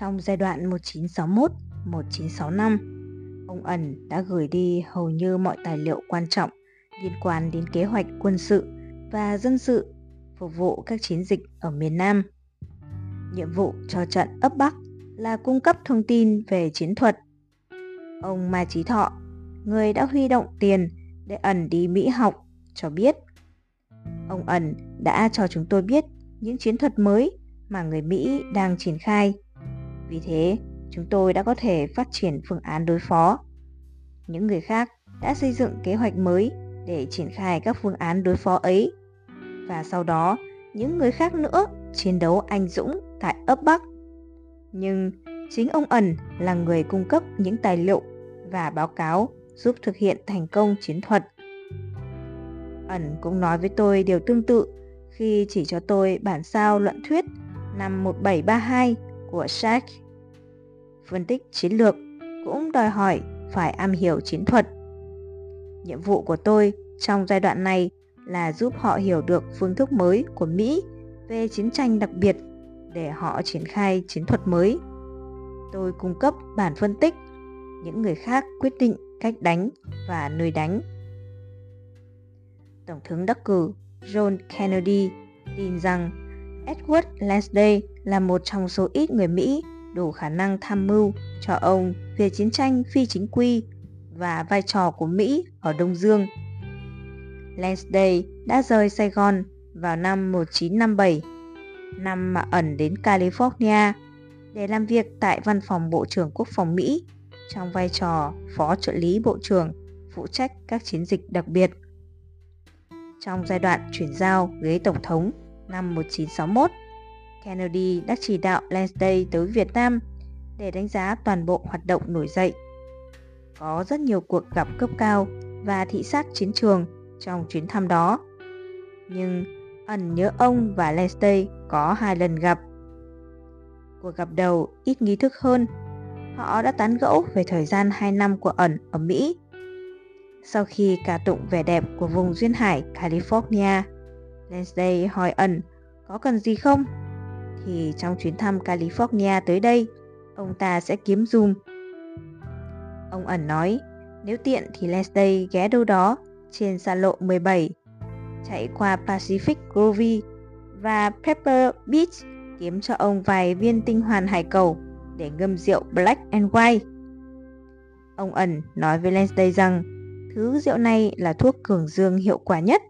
Trong giai đoạn 1961-1965, ông ẩn đã gửi đi hầu như mọi tài liệu quan trọng liên quan đến kế hoạch quân sự và dân sự phục vụ các chiến dịch ở miền Nam. Nhiệm vụ cho trận ấp Bắc là cung cấp thông tin về chiến thuật. Ông Mai Chí Thọ, người đã huy động tiền để ẩn đi Mỹ học, cho biết. Ông ẩn đã cho chúng tôi biết những chiến thuật mới mà người Mỹ đang triển khai. Vì thế, chúng tôi đã có thể phát triển phương án đối phó. Những người khác đã xây dựng kế hoạch mới để triển khai các phương án đối phó ấy. Và sau đó, những người khác nữa chiến đấu anh dũng tại ấp Bắc. Nhưng chính ông ẩn là người cung cấp những tài liệu và báo cáo giúp thực hiện thành công chiến thuật. Ẩn cũng nói với tôi điều tương tự khi chỉ cho tôi bản sao luận thuyết năm 1732 của Sachs. Phân tích chiến lược cũng đòi hỏi phải am hiểu chiến thuật. Nhiệm vụ của tôi trong giai đoạn này là giúp họ hiểu được phương thức mới của Mỹ về chiến tranh đặc biệt để họ triển khai chiến thuật mới. Tôi cung cấp bản phân tích, những người khác quyết định cách đánh và nơi đánh. Tổng thống đắc cử John Kennedy tin rằng Edward Lansdale là một trong số ít người Mỹ đủ khả năng tham mưu cho ông về chiến tranh phi chính quy và vai trò của Mỹ ở Đông Dương. Lansdale đã rời Sài Gòn vào năm 1957, năm mà ẩn đến California để làm việc tại văn phòng Bộ trưởng Quốc phòng Mỹ trong vai trò Phó trợ lý Bộ trưởng phụ trách các chiến dịch đặc biệt. Trong giai đoạn chuyển giao ghế Tổng thống năm 1961, Kennedy đã chỉ đạo Lansday tới Việt Nam để đánh giá toàn bộ hoạt động nổi dậy. Có rất nhiều cuộc gặp cấp cao và thị sát chiến trường trong chuyến thăm đó. Nhưng ẩn nhớ ông và Lansday có hai lần gặp. Cuộc gặp đầu ít nghi thức hơn. Họ đã tán gẫu về thời gian 2 năm của ẩn ở Mỹ. Sau khi ca tụng vẻ đẹp của vùng duyên hải California, Lansday hỏi ẩn có cần gì không? Thì trong chuyến thăm California tới đây, ông ta sẽ kiếm dùm. Ông ẩn nói, nếu tiện thì Lansday ghé đâu đó trên xa lộ 17, chạy qua Pacific Grove và Pepper Beach kiếm cho ông vài viên tinh hoàn hải cầu để ngâm rượu Black and White. Ông ẩn nói với Lansday rằng thứ rượu này là thuốc cường dương hiệu quả nhất.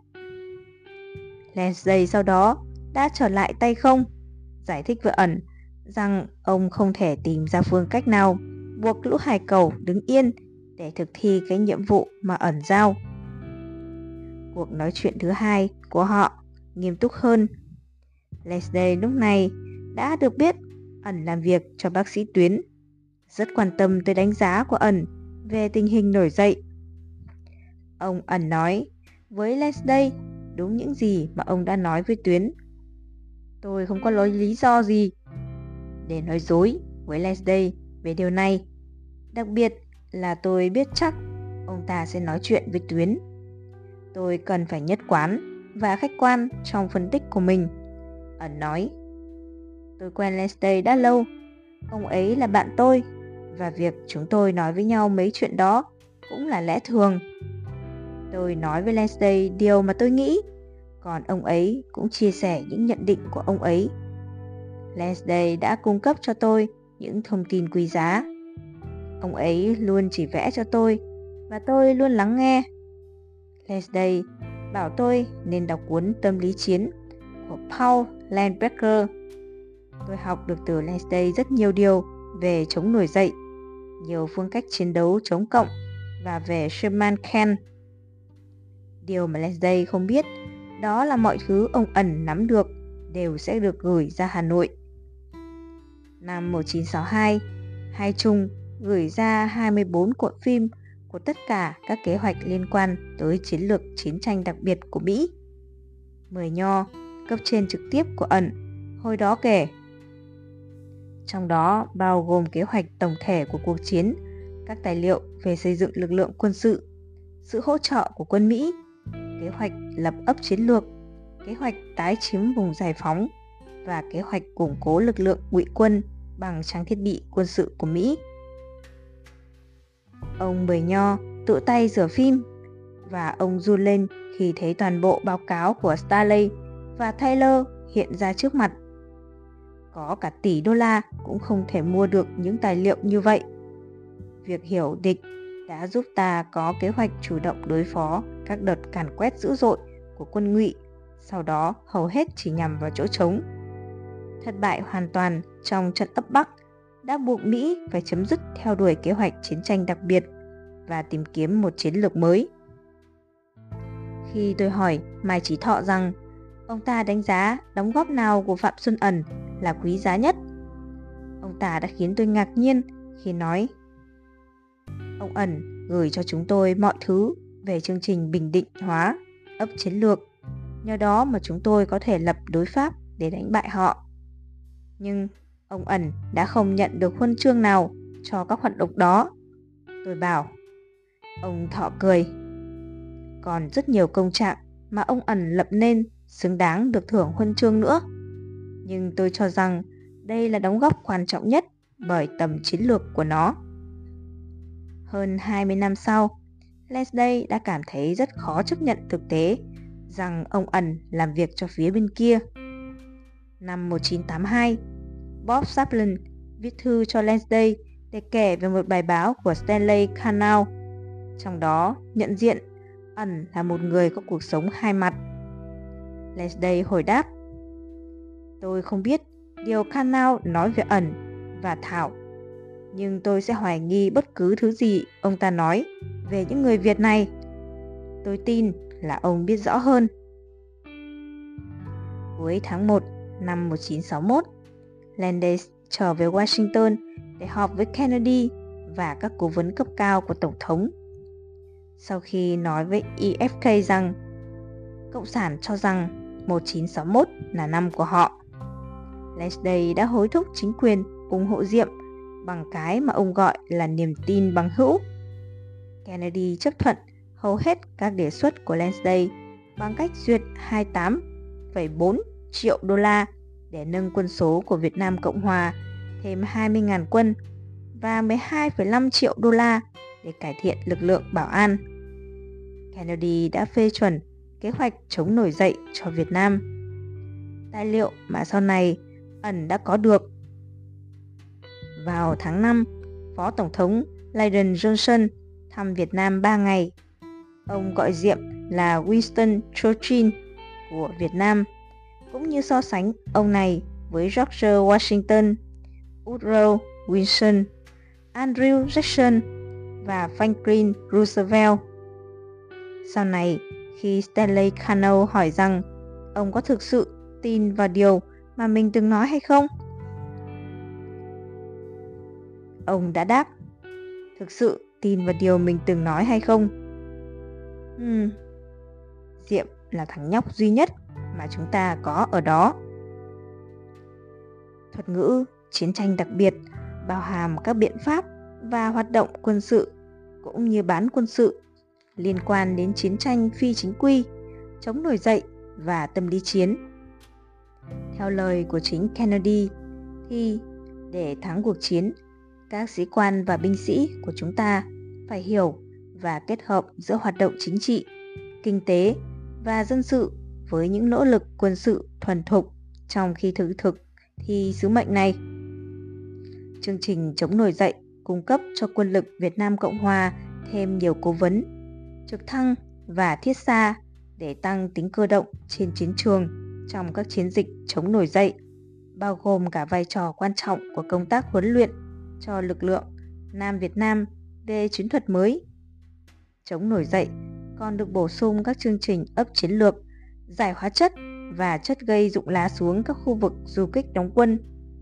Lansday sau đó đã trở lại tay không, giải thích với ẩn rằng ông không thể tìm ra phương cách nào buộc lũ hải cầu đứng yên để thực thi cái nhiệm vụ mà ẩn giao. Cuộc nói chuyện thứ hai của họ nghiêm túc hơn. Leslie lúc này đã được biết ẩn làm việc cho bác sĩ Tuyến, rất quan tâm tới đánh giá của ẩn về tình hình nổi dậy. Ông ẩn nói với Leslie đúng những gì mà ông đã nói với Tuyến. Tôi không có lối lý do gì để nói dối với Leslie về điều này. Đặc biệt là tôi biết chắc ông ta sẽ nói chuyện với Tuyến. Tôi cần phải nhất quán và khách quan trong phân tích của mình. Ẩn nói, tôi quen Leslie đã lâu, ông ấy là bạn tôi và việc chúng tôi nói với nhau mấy chuyện đó cũng là lẽ thường. Tôi nói với Leslie điều mà tôi nghĩ, còn ông ấy cũng chia sẻ những nhận định của ông ấy. Leslie đã cung cấp cho tôi những thông tin quý giá. Ông ấy luôn chỉ vẽ cho tôi và tôi luôn lắng nghe. Leslie bảo tôi nên đọc cuốn Tâm lý chiến của Paul Landbecker. Tôi học được từ Leslie rất nhiều điều về chống nổi dậy, nhiều phương cách chiến đấu chống cộng và về Sherman Ken. Điều mà Leslie không biết đó là mọi thứ ông ẩn nắm được đều sẽ được gửi ra Hà Nội. Năm 1962, Hai Trung gửi ra 24 cuộn phim của tất cả các kế hoạch liên quan tới chiến lược chiến tranh đặc biệt của Mỹ. Mười nho, cấp trên trực tiếp của ẩn, hồi đó kể. Trong đó bao gồm kế hoạch tổng thể của cuộc chiến, các tài liệu về xây dựng lực lượng quân sự, sự hỗ trợ của quân Mỹ, kế hoạch lập ấp chiến lược, kế hoạch tái chiếm vùng giải phóng và kế hoạch củng cố lực lượng ngụy quân bằng trang thiết bị quân sự của Mỹ. Ông Bời Nho tự tay rửa phim và ông run lên khi thấy toàn bộ báo cáo của Starley và Taylor hiện ra trước mặt. Có cả tỷ đô la cũng không thể mua được những tài liệu như vậy. Việc hiểu địch đã giúp ta có kế hoạch chủ động đối phó các đợt càn quét dữ dội của quân ngụy, sau đó hầu hết chỉ nhằm vào chỗ trống. Thất bại hoàn toàn trong trận ấp Bắc đã buộc Mỹ phải chấm dứt theo đuổi kế hoạch chiến tranh đặc biệt và tìm kiếm một chiến lược mới. Khi tôi hỏi Mai Trí Thọ rằng ông ta đánh giá đóng góp nào của Phạm Xuân Ẩn là quý giá nhất, ông ta đã khiến tôi ngạc nhiên khi nói Ông Ẩn gửi cho chúng tôi mọi thứ về chương trình bình định hóa, ấp chiến lược. Nhờ đó mà chúng tôi có thể lập đối pháp để đánh bại họ. Nhưng ông Ẩn đã không nhận được huân chương nào cho các hoạt động đó. Tôi bảo, ông Thọ cười. Còn rất nhiều công trạng mà ông Ẩn lập nên xứng đáng được thưởng huân chương nữa. Nhưng tôi cho rằng đây là đóng góp quan trọng nhất bởi tầm chiến lược của nó. Hơn 20 năm sau, Leslie đã cảm thấy rất khó chấp nhận thực tế rằng ông ẩn làm việc cho phía bên kia. Năm 1982, Bob Chaplin viết thư cho Leslie để kể về một bài báo của Stanley Canal. Trong đó nhận diện ẩn là một người có cuộc sống hai mặt. Leslie hồi đáp Tôi không biết điều Canal nói về ẩn và Thảo nhưng tôi sẽ hoài nghi bất cứ thứ gì ông ta nói về những người Việt này. Tôi tin là ông biết rõ hơn. Cuối tháng 1 năm 1961, Landis trở về Washington để họp với Kennedy và các cố vấn cấp cao của Tổng thống. Sau khi nói với EFK rằng Cộng sản cho rằng 1961 là năm của họ, Leslie đã hối thúc chính quyền ủng hộ Diệm bằng cái mà ông gọi là niềm tin bằng hữu. Kennedy chấp thuận hầu hết các đề xuất của Lansdale bằng cách duyệt 28,4 triệu đô la để nâng quân số của Việt Nam Cộng Hòa thêm 20.000 quân và 12,5 triệu đô la để cải thiện lực lượng bảo an. Kennedy đã phê chuẩn kế hoạch chống nổi dậy cho Việt Nam. Tài liệu mà sau này ẩn đã có được vào tháng 5, Phó Tổng thống Lyndon Johnson thăm Việt Nam 3 ngày. Ông gọi Diệm là Winston Churchill của Việt Nam, cũng như so sánh ông này với George Washington, Woodrow Wilson, Andrew Jackson và Franklin Roosevelt. Sau này, khi Stanley Cano hỏi rằng ông có thực sự tin vào điều mà mình từng nói hay không, Ông đã đáp Thực sự tin vào điều mình từng nói hay không? Hmm. Diệm là thằng nhóc duy nhất mà chúng ta có ở đó. Thuật ngữ chiến tranh đặc biệt bao hàm các biện pháp và hoạt động quân sự cũng như bán quân sự liên quan đến chiến tranh phi chính quy, chống nổi dậy và tâm lý chiến. Theo lời của chính Kennedy thì để thắng cuộc chiến các sĩ quan và binh sĩ của chúng ta phải hiểu và kết hợp giữa hoạt động chính trị, kinh tế và dân sự với những nỗ lực quân sự thuần thục trong khi thực thực thì sứ mệnh này. Chương trình chống nổi dậy cung cấp cho quân lực Việt Nam Cộng Hòa thêm nhiều cố vấn, trực thăng và thiết xa để tăng tính cơ động trên chiến trường trong các chiến dịch chống nổi dậy, bao gồm cả vai trò quan trọng của công tác huấn luyện cho lực lượng Nam Việt Nam về chiến thuật mới. Chống nổi dậy còn được bổ sung các chương trình ấp chiến lược, giải hóa chất và chất gây dụng lá xuống các khu vực du kích đóng quân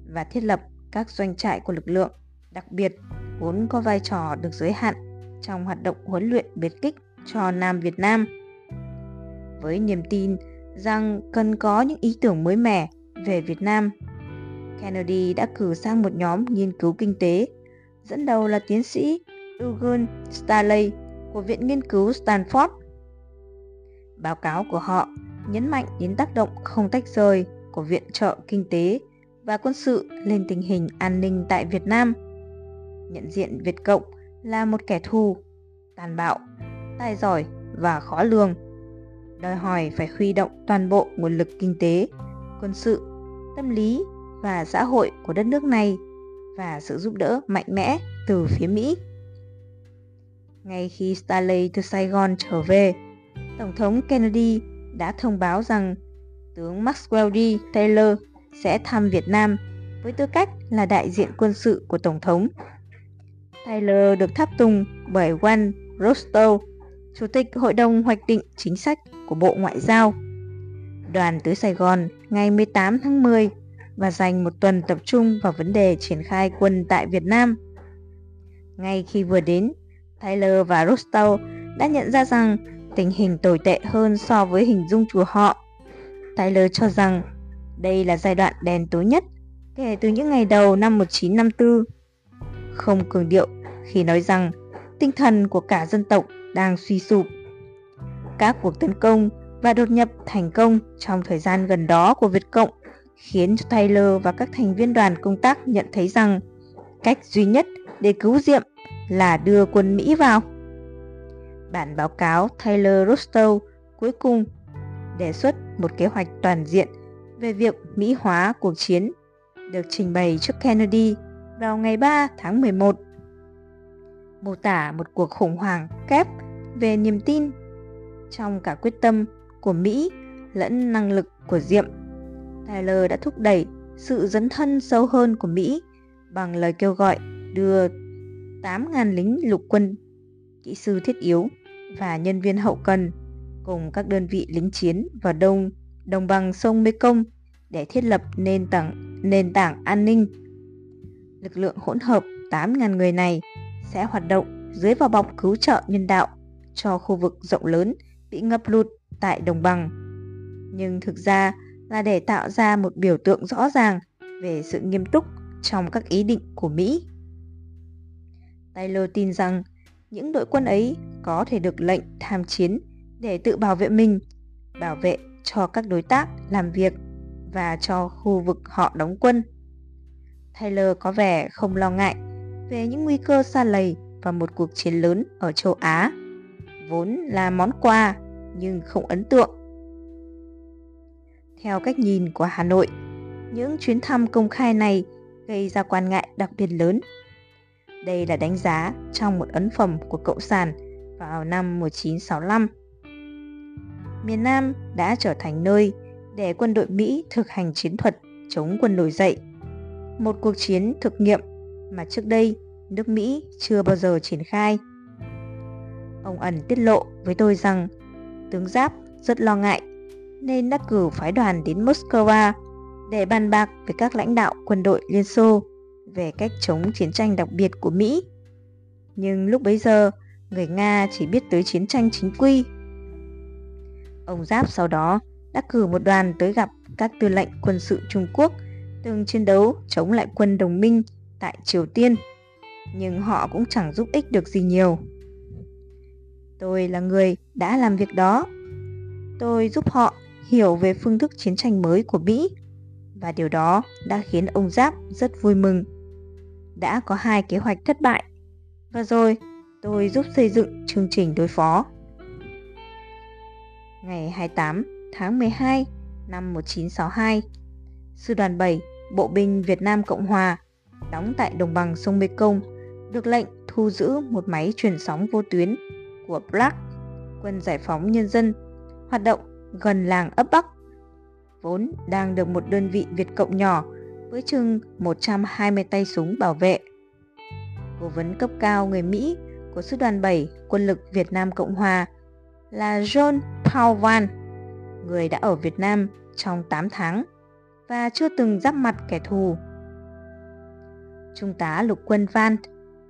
và thiết lập các doanh trại của lực lượng, đặc biệt vốn có vai trò được giới hạn trong hoạt động huấn luyện biệt kích cho Nam Việt Nam. Với niềm tin rằng cần có những ý tưởng mới mẻ về Việt Nam Kennedy đã cử sang một nhóm nghiên cứu kinh tế, dẫn đầu là tiến sĩ Eugene Staley của Viện Nghiên cứu Stanford. Báo cáo của họ nhấn mạnh đến tác động không tách rời của viện trợ kinh tế và quân sự lên tình hình an ninh tại Việt Nam. Nhận diện Việt Cộng là một kẻ thù, tàn bạo, tài giỏi và khó lường, đòi hỏi phải huy động toàn bộ nguồn lực kinh tế, quân sự, tâm lý và xã hội của đất nước này và sự giúp đỡ mạnh mẽ từ phía Mỹ. Ngay khi Stanley từ Sài Gòn trở về, Tổng thống Kennedy đã thông báo rằng tướng Maxwell D. Taylor sẽ thăm Việt Nam với tư cách là đại diện quân sự của Tổng thống. Taylor được tháp tùng bởi Juan Rostow, Chủ tịch Hội đồng Hoạch định Chính sách của Bộ Ngoại giao. Đoàn tới Sài Gòn ngày 18 tháng 10 và dành một tuần tập trung vào vấn đề triển khai quân tại Việt Nam. Ngay khi vừa đến, Taylor và Rostow đã nhận ra rằng tình hình tồi tệ hơn so với hình dung của họ. Taylor cho rằng đây là giai đoạn đen tối nhất kể từ những ngày đầu năm 1954. Không cường điệu khi nói rằng tinh thần của cả dân tộc đang suy sụp. Các cuộc tấn công và đột nhập thành công trong thời gian gần đó của Việt Cộng khiến cho Taylor và các thành viên đoàn công tác nhận thấy rằng cách duy nhất để cứu Diệm là đưa quân Mỹ vào. Bản báo cáo Taylor Rostow cuối cùng đề xuất một kế hoạch toàn diện về việc Mỹ hóa cuộc chiến được trình bày trước Kennedy vào ngày 3 tháng 11. Mô tả một cuộc khủng hoảng kép về niềm tin trong cả quyết tâm của Mỹ lẫn năng lực của Diệm. Taylor đã thúc đẩy sự dấn thân sâu hơn của Mỹ bằng lời kêu gọi đưa 8.000 lính lục quân, kỹ sư thiết yếu và nhân viên hậu cần cùng các đơn vị lính chiến vào đông đồng bằng sông Mekong để thiết lập nền tảng nền tảng an ninh. Lực lượng hỗn hợp 8.000 người này sẽ hoạt động dưới vỏ bọc cứu trợ nhân đạo cho khu vực rộng lớn bị ngập lụt tại đồng bằng. Nhưng thực ra là để tạo ra một biểu tượng rõ ràng về sự nghiêm túc trong các ý định của Mỹ. Taylor tin rằng những đội quân ấy có thể được lệnh tham chiến để tự bảo vệ mình, bảo vệ cho các đối tác làm việc và cho khu vực họ đóng quân. Taylor có vẻ không lo ngại về những nguy cơ xa lầy và một cuộc chiến lớn ở châu Á, vốn là món quà nhưng không ấn tượng. Theo cách nhìn của Hà Nội, những chuyến thăm công khai này gây ra quan ngại đặc biệt lớn. Đây là đánh giá trong một ấn phẩm của Cộng sản vào năm 1965. Miền Nam đã trở thành nơi để quân đội Mỹ thực hành chiến thuật chống quân nổi dậy. Một cuộc chiến thực nghiệm mà trước đây nước Mỹ chưa bao giờ triển khai. Ông ẩn tiết lộ với tôi rằng tướng Giáp rất lo ngại nên đã cử phái đoàn đến Moscow để bàn bạc với các lãnh đạo quân đội Liên Xô về cách chống chiến tranh đặc biệt của Mỹ. Nhưng lúc bấy giờ, người Nga chỉ biết tới chiến tranh chính quy. Ông Giáp sau đó đã cử một đoàn tới gặp các tư lệnh quân sự Trung Quốc từng chiến đấu chống lại quân đồng minh tại Triều Tiên, nhưng họ cũng chẳng giúp ích được gì nhiều. Tôi là người đã làm việc đó. Tôi giúp họ hiểu về phương thức chiến tranh mới của Mỹ và điều đó đã khiến ông Giáp rất vui mừng. Đã có hai kế hoạch thất bại và rồi tôi giúp xây dựng chương trình đối phó. Ngày 28 tháng 12 năm 1962, Sư đoàn 7 Bộ binh Việt Nam Cộng Hòa đóng tại đồng bằng sông Mekong được lệnh thu giữ một máy truyền sóng vô tuyến của Black, quân giải phóng nhân dân, hoạt động gần làng ấp Bắc, vốn đang được một đơn vị Việt Cộng nhỏ với chừng 120 tay súng bảo vệ. Cố vấn cấp cao người Mỹ của Sư đoàn 7 Quân lực Việt Nam Cộng Hòa là John Paul Van, người đã ở Việt Nam trong 8 tháng và chưa từng giáp mặt kẻ thù. Trung tá lục quân Van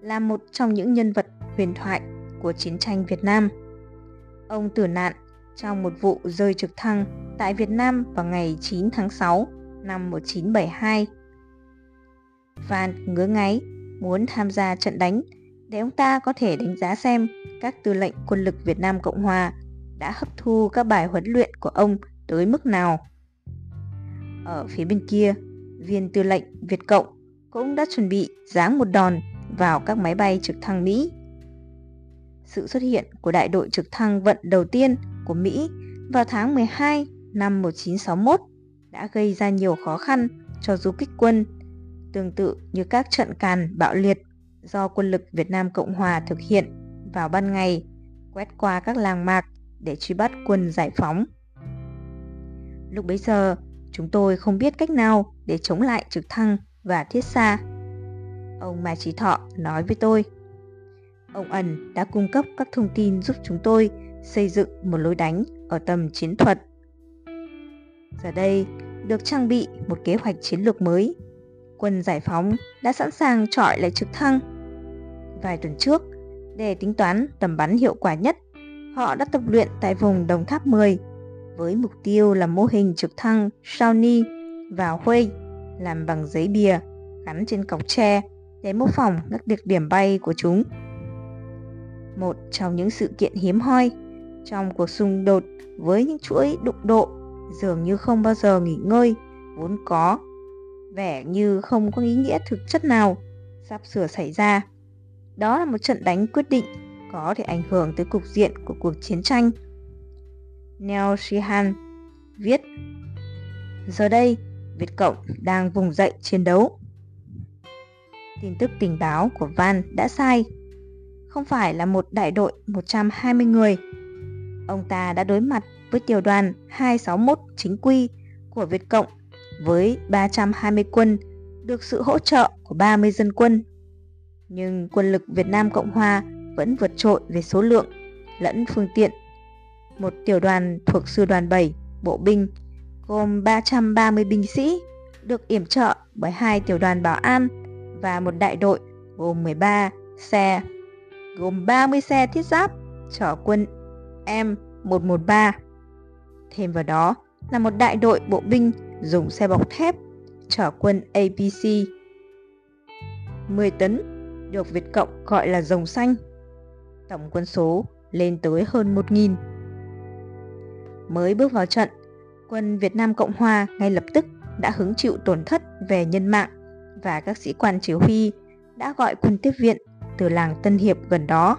là một trong những nhân vật huyền thoại của chiến tranh Việt Nam. Ông tử nạn trong một vụ rơi trực thăng tại Việt Nam vào ngày 9 tháng 6 năm 1972. Van ngứa ngáy muốn tham gia trận đánh để ông ta có thể đánh giá xem các tư lệnh quân lực Việt Nam Cộng Hòa đã hấp thu các bài huấn luyện của ông tới mức nào. Ở phía bên kia, viên tư lệnh Việt Cộng cũng đã chuẩn bị giáng một đòn vào các máy bay trực thăng Mỹ. Sự xuất hiện của đại đội trực thăng vận đầu tiên của Mỹ vào tháng 12 năm 1961 đã gây ra nhiều khó khăn cho du kích quân, tương tự như các trận càn bạo liệt do quân lực Việt Nam Cộng Hòa thực hiện vào ban ngày, quét qua các làng mạc để truy bắt quân giải phóng. Lúc bấy giờ, chúng tôi không biết cách nào để chống lại trực thăng và thiết xa. Ông Mai Trí Thọ nói với tôi. Ông ẩn đã cung cấp các thông tin giúp chúng tôi xây dựng một lối đánh ở tầm chiến thuật. Giờ đây, được trang bị một kế hoạch chiến lược mới. Quân giải phóng đã sẵn sàng trọi lại trực thăng. Vài tuần trước, để tính toán tầm bắn hiệu quả nhất, họ đã tập luyện tại vùng Đồng Tháp 10 với mục tiêu là mô hình trực thăng Shawnee và Huey làm bằng giấy bìa gắn trên cọc tre để mô phỏng các đặc điểm bay của chúng. Một trong những sự kiện hiếm hoi trong cuộc xung đột với những chuỗi đụng độ dường như không bao giờ nghỉ ngơi vốn có vẻ như không có ý nghĩa thực chất nào sắp sửa xảy ra. Đó là một trận đánh quyết định có thể ảnh hưởng tới cục diện của cuộc chiến tranh. Neil Sheehan viết Giờ đây, Việt Cộng đang vùng dậy chiến đấu. Tin tức tình báo của Van đã sai. Không phải là một đại đội 120 người. Ông ta đã đối mặt với tiểu đoàn 261 chính quy của Việt Cộng với 320 quân được sự hỗ trợ của 30 dân quân. Nhưng quân lực Việt Nam Cộng Hòa vẫn vượt trội về số lượng lẫn phương tiện. Một tiểu đoàn thuộc sư đoàn 7 bộ binh gồm 330 binh sĩ được yểm trợ bởi hai tiểu đoàn bảo an và một đại đội gồm 13 xe, gồm 30 xe thiết giáp chở quân 113. Thêm vào đó là một đại đội bộ binh dùng xe bọc thép chở quân APC 10 tấn được Việt Cộng gọi là rồng xanh. Tổng quân số lên tới hơn 1.000. Mới bước vào trận, quân Việt Nam Cộng Hòa ngay lập tức đã hứng chịu tổn thất về nhân mạng và các sĩ quan chỉ huy đã gọi quân tiếp viện từ làng Tân Hiệp gần đó.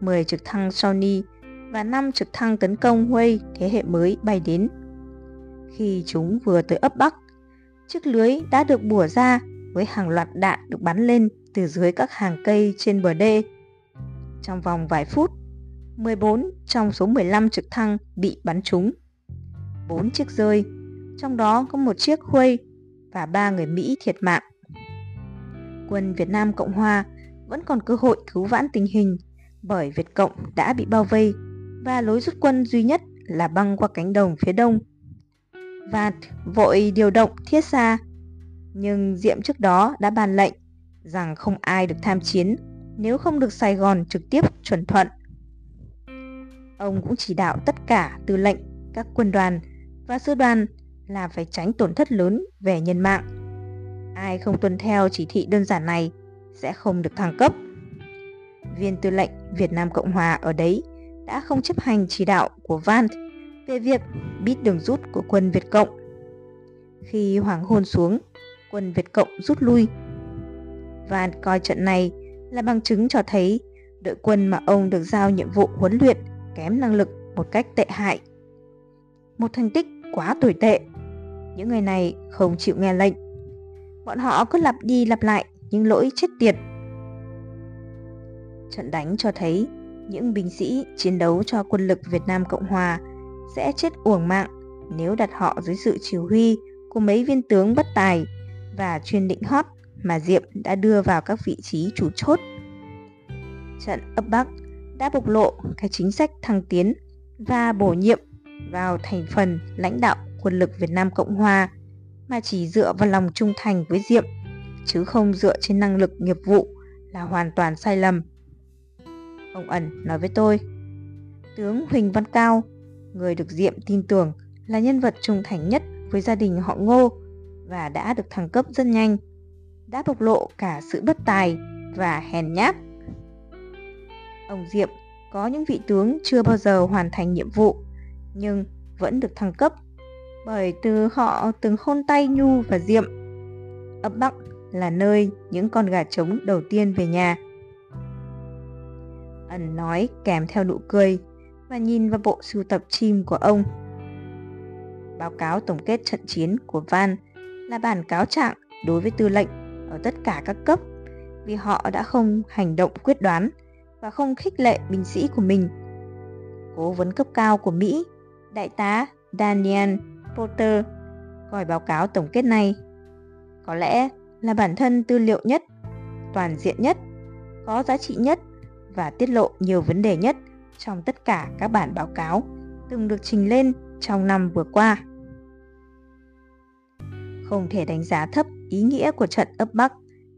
10 trực thăng Sony và 5 trực thăng tấn công Huey thế hệ mới bay đến. Khi chúng vừa tới ấp Bắc, chiếc lưới đã được bùa ra với hàng loạt đạn được bắn lên từ dưới các hàng cây trên bờ đê. Trong vòng vài phút, 14 trong số 15 trực thăng bị bắn trúng. 4 chiếc rơi, trong đó có một chiếc Huey và ba người Mỹ thiệt mạng. Quân Việt Nam Cộng Hòa vẫn còn cơ hội cứu vãn tình hình bởi Việt Cộng đã bị bao vây và lối rút quân duy nhất là băng qua cánh đồng phía đông. Vạt vội điều động thiết xa, nhưng Diệm trước đó đã ban lệnh rằng không ai được tham chiến nếu không được Sài Gòn trực tiếp chuẩn thuận. Ông cũng chỉ đạo tất cả tư lệnh, các quân đoàn và sư đoàn là phải tránh tổn thất lớn về nhân mạng. Ai không tuân theo chỉ thị đơn giản này sẽ không được thăng cấp. Viên tư lệnh Việt Nam Cộng Hòa ở đấy đã không chấp hành chỉ đạo của Van về việc biết đường rút của quân Việt Cộng. Khi hoàng hôn xuống, quân Việt Cộng rút lui. Van coi trận này là bằng chứng cho thấy đội quân mà ông được giao nhiệm vụ huấn luyện kém năng lực một cách tệ hại. Một thành tích quá tồi tệ. Những người này không chịu nghe lệnh. Bọn họ cứ lặp đi lặp lại những lỗi chết tiệt. Trận đánh cho thấy những binh sĩ chiến đấu cho quân lực Việt Nam Cộng Hòa sẽ chết uổng mạng nếu đặt họ dưới sự chỉ huy của mấy viên tướng bất tài và chuyên định hót mà Diệm đã đưa vào các vị trí chủ chốt. Trận ấp Bắc đã bộc lộ cái chính sách thăng tiến và bổ nhiệm vào thành phần lãnh đạo quân lực Việt Nam Cộng Hòa mà chỉ dựa vào lòng trung thành với Diệm, chứ không dựa trên năng lực nghiệp vụ là hoàn toàn sai lầm. Ông ẩn nói với tôi, tướng Huỳnh Văn Cao, người được Diệm tin tưởng là nhân vật trung thành nhất với gia đình họ Ngô và đã được thăng cấp rất nhanh, đã bộc lộ cả sự bất tài và hèn nhát. Ông Diệm có những vị tướng chưa bao giờ hoàn thành nhiệm vụ nhưng vẫn được thăng cấp bởi từ họ từng hôn tay Nhu và Diệm. Ấp Bắc là nơi những con gà trống đầu tiên về nhà. Ẩn nói kèm theo nụ cười và nhìn vào bộ sưu tập chim của ông. Báo cáo tổng kết trận chiến của Van là bản cáo trạng đối với tư lệnh ở tất cả các cấp vì họ đã không hành động quyết đoán và không khích lệ binh sĩ của mình. Cố vấn cấp cao của Mỹ, đại tá Daniel Porter, gọi báo cáo tổng kết này có lẽ là bản thân tư liệu nhất, toàn diện nhất, có giá trị nhất và tiết lộ nhiều vấn đề nhất trong tất cả các bản báo cáo từng được trình lên trong năm vừa qua. Không thể đánh giá thấp ý nghĩa của trận ấp Bắc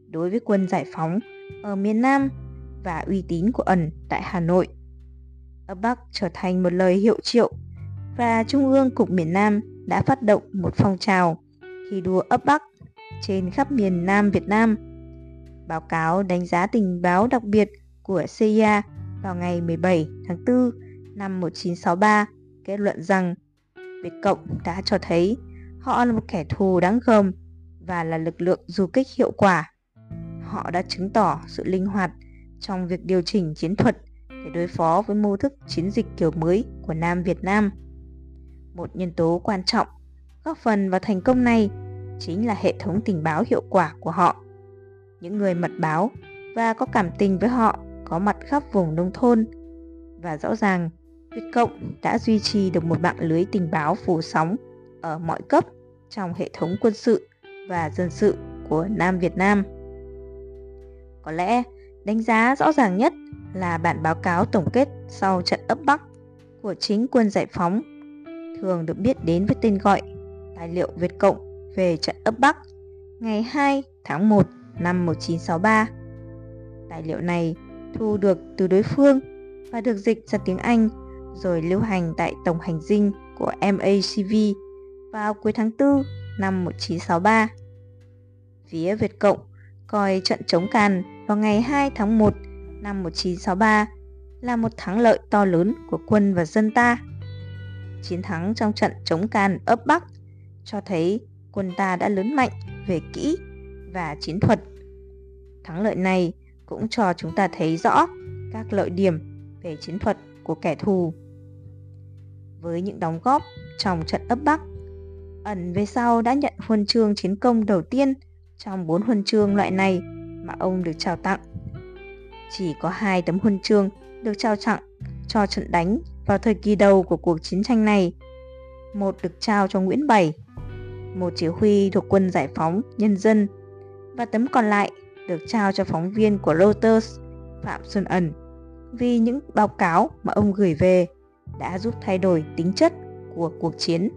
đối với quân giải phóng ở miền Nam và uy tín của ẩn tại Hà Nội. Ấp Bắc trở thành một lời hiệu triệu và Trung ương Cục miền Nam đã phát động một phong trào thi đua ấp Bắc trên khắp miền Nam Việt Nam. Báo cáo đánh giá tình báo đặc biệt của CIA vào ngày 17 tháng 4 năm 1963 kết luận rằng Việt Cộng đã cho thấy họ là một kẻ thù đáng gờm và là lực lượng du kích hiệu quả. Họ đã chứng tỏ sự linh hoạt trong việc điều chỉnh chiến thuật để đối phó với mô thức chiến dịch kiểu mới của Nam Việt Nam. Một nhân tố quan trọng góp phần vào thành công này chính là hệ thống tình báo hiệu quả của họ. Những người mật báo và có cảm tình với họ có mặt khắp vùng nông thôn và rõ ràng Việt Cộng đã duy trì được một mạng lưới tình báo phủ sóng ở mọi cấp trong hệ thống quân sự và dân sự của Nam Việt Nam. Có lẽ đánh giá rõ ràng nhất là bản báo cáo tổng kết sau trận ấp Bắc của chính quân giải phóng, thường được biết đến với tên gọi Tài liệu Việt Cộng về trận ấp Bắc ngày 2 tháng 1 năm 1963. Tài liệu này thu được từ đối phương và được dịch ra tiếng Anh, rồi lưu hành tại Tổng hành dinh của MACV vào cuối tháng 4 năm 1963. Phía Việt Cộng coi trận chống Càn vào ngày 2 tháng 1 năm 1963 là một thắng lợi to lớn của quân và dân ta. Chiến thắng trong trận chống Càn ấp Bắc cho thấy quân ta đã lớn mạnh về kỹ và chiến thuật. Thắng lợi này cũng cho chúng ta thấy rõ các lợi điểm về chiến thuật của kẻ thù. Với những đóng góp trong trận ấp Bắc, ẩn về sau đã nhận huân chương chiến công đầu tiên trong bốn huân chương loại này mà ông được trao tặng. Chỉ có hai tấm huân chương được trao tặng cho trận đánh vào thời kỳ đầu của cuộc chiến tranh này. Một được trao cho Nguyễn Bảy, một chỉ huy thuộc quân giải phóng nhân dân, và tấm còn lại được trao cho phóng viên của Reuters, Phạm Xuân Ẩn vì những báo cáo mà ông gửi về đã giúp thay đổi tính chất của cuộc chiến.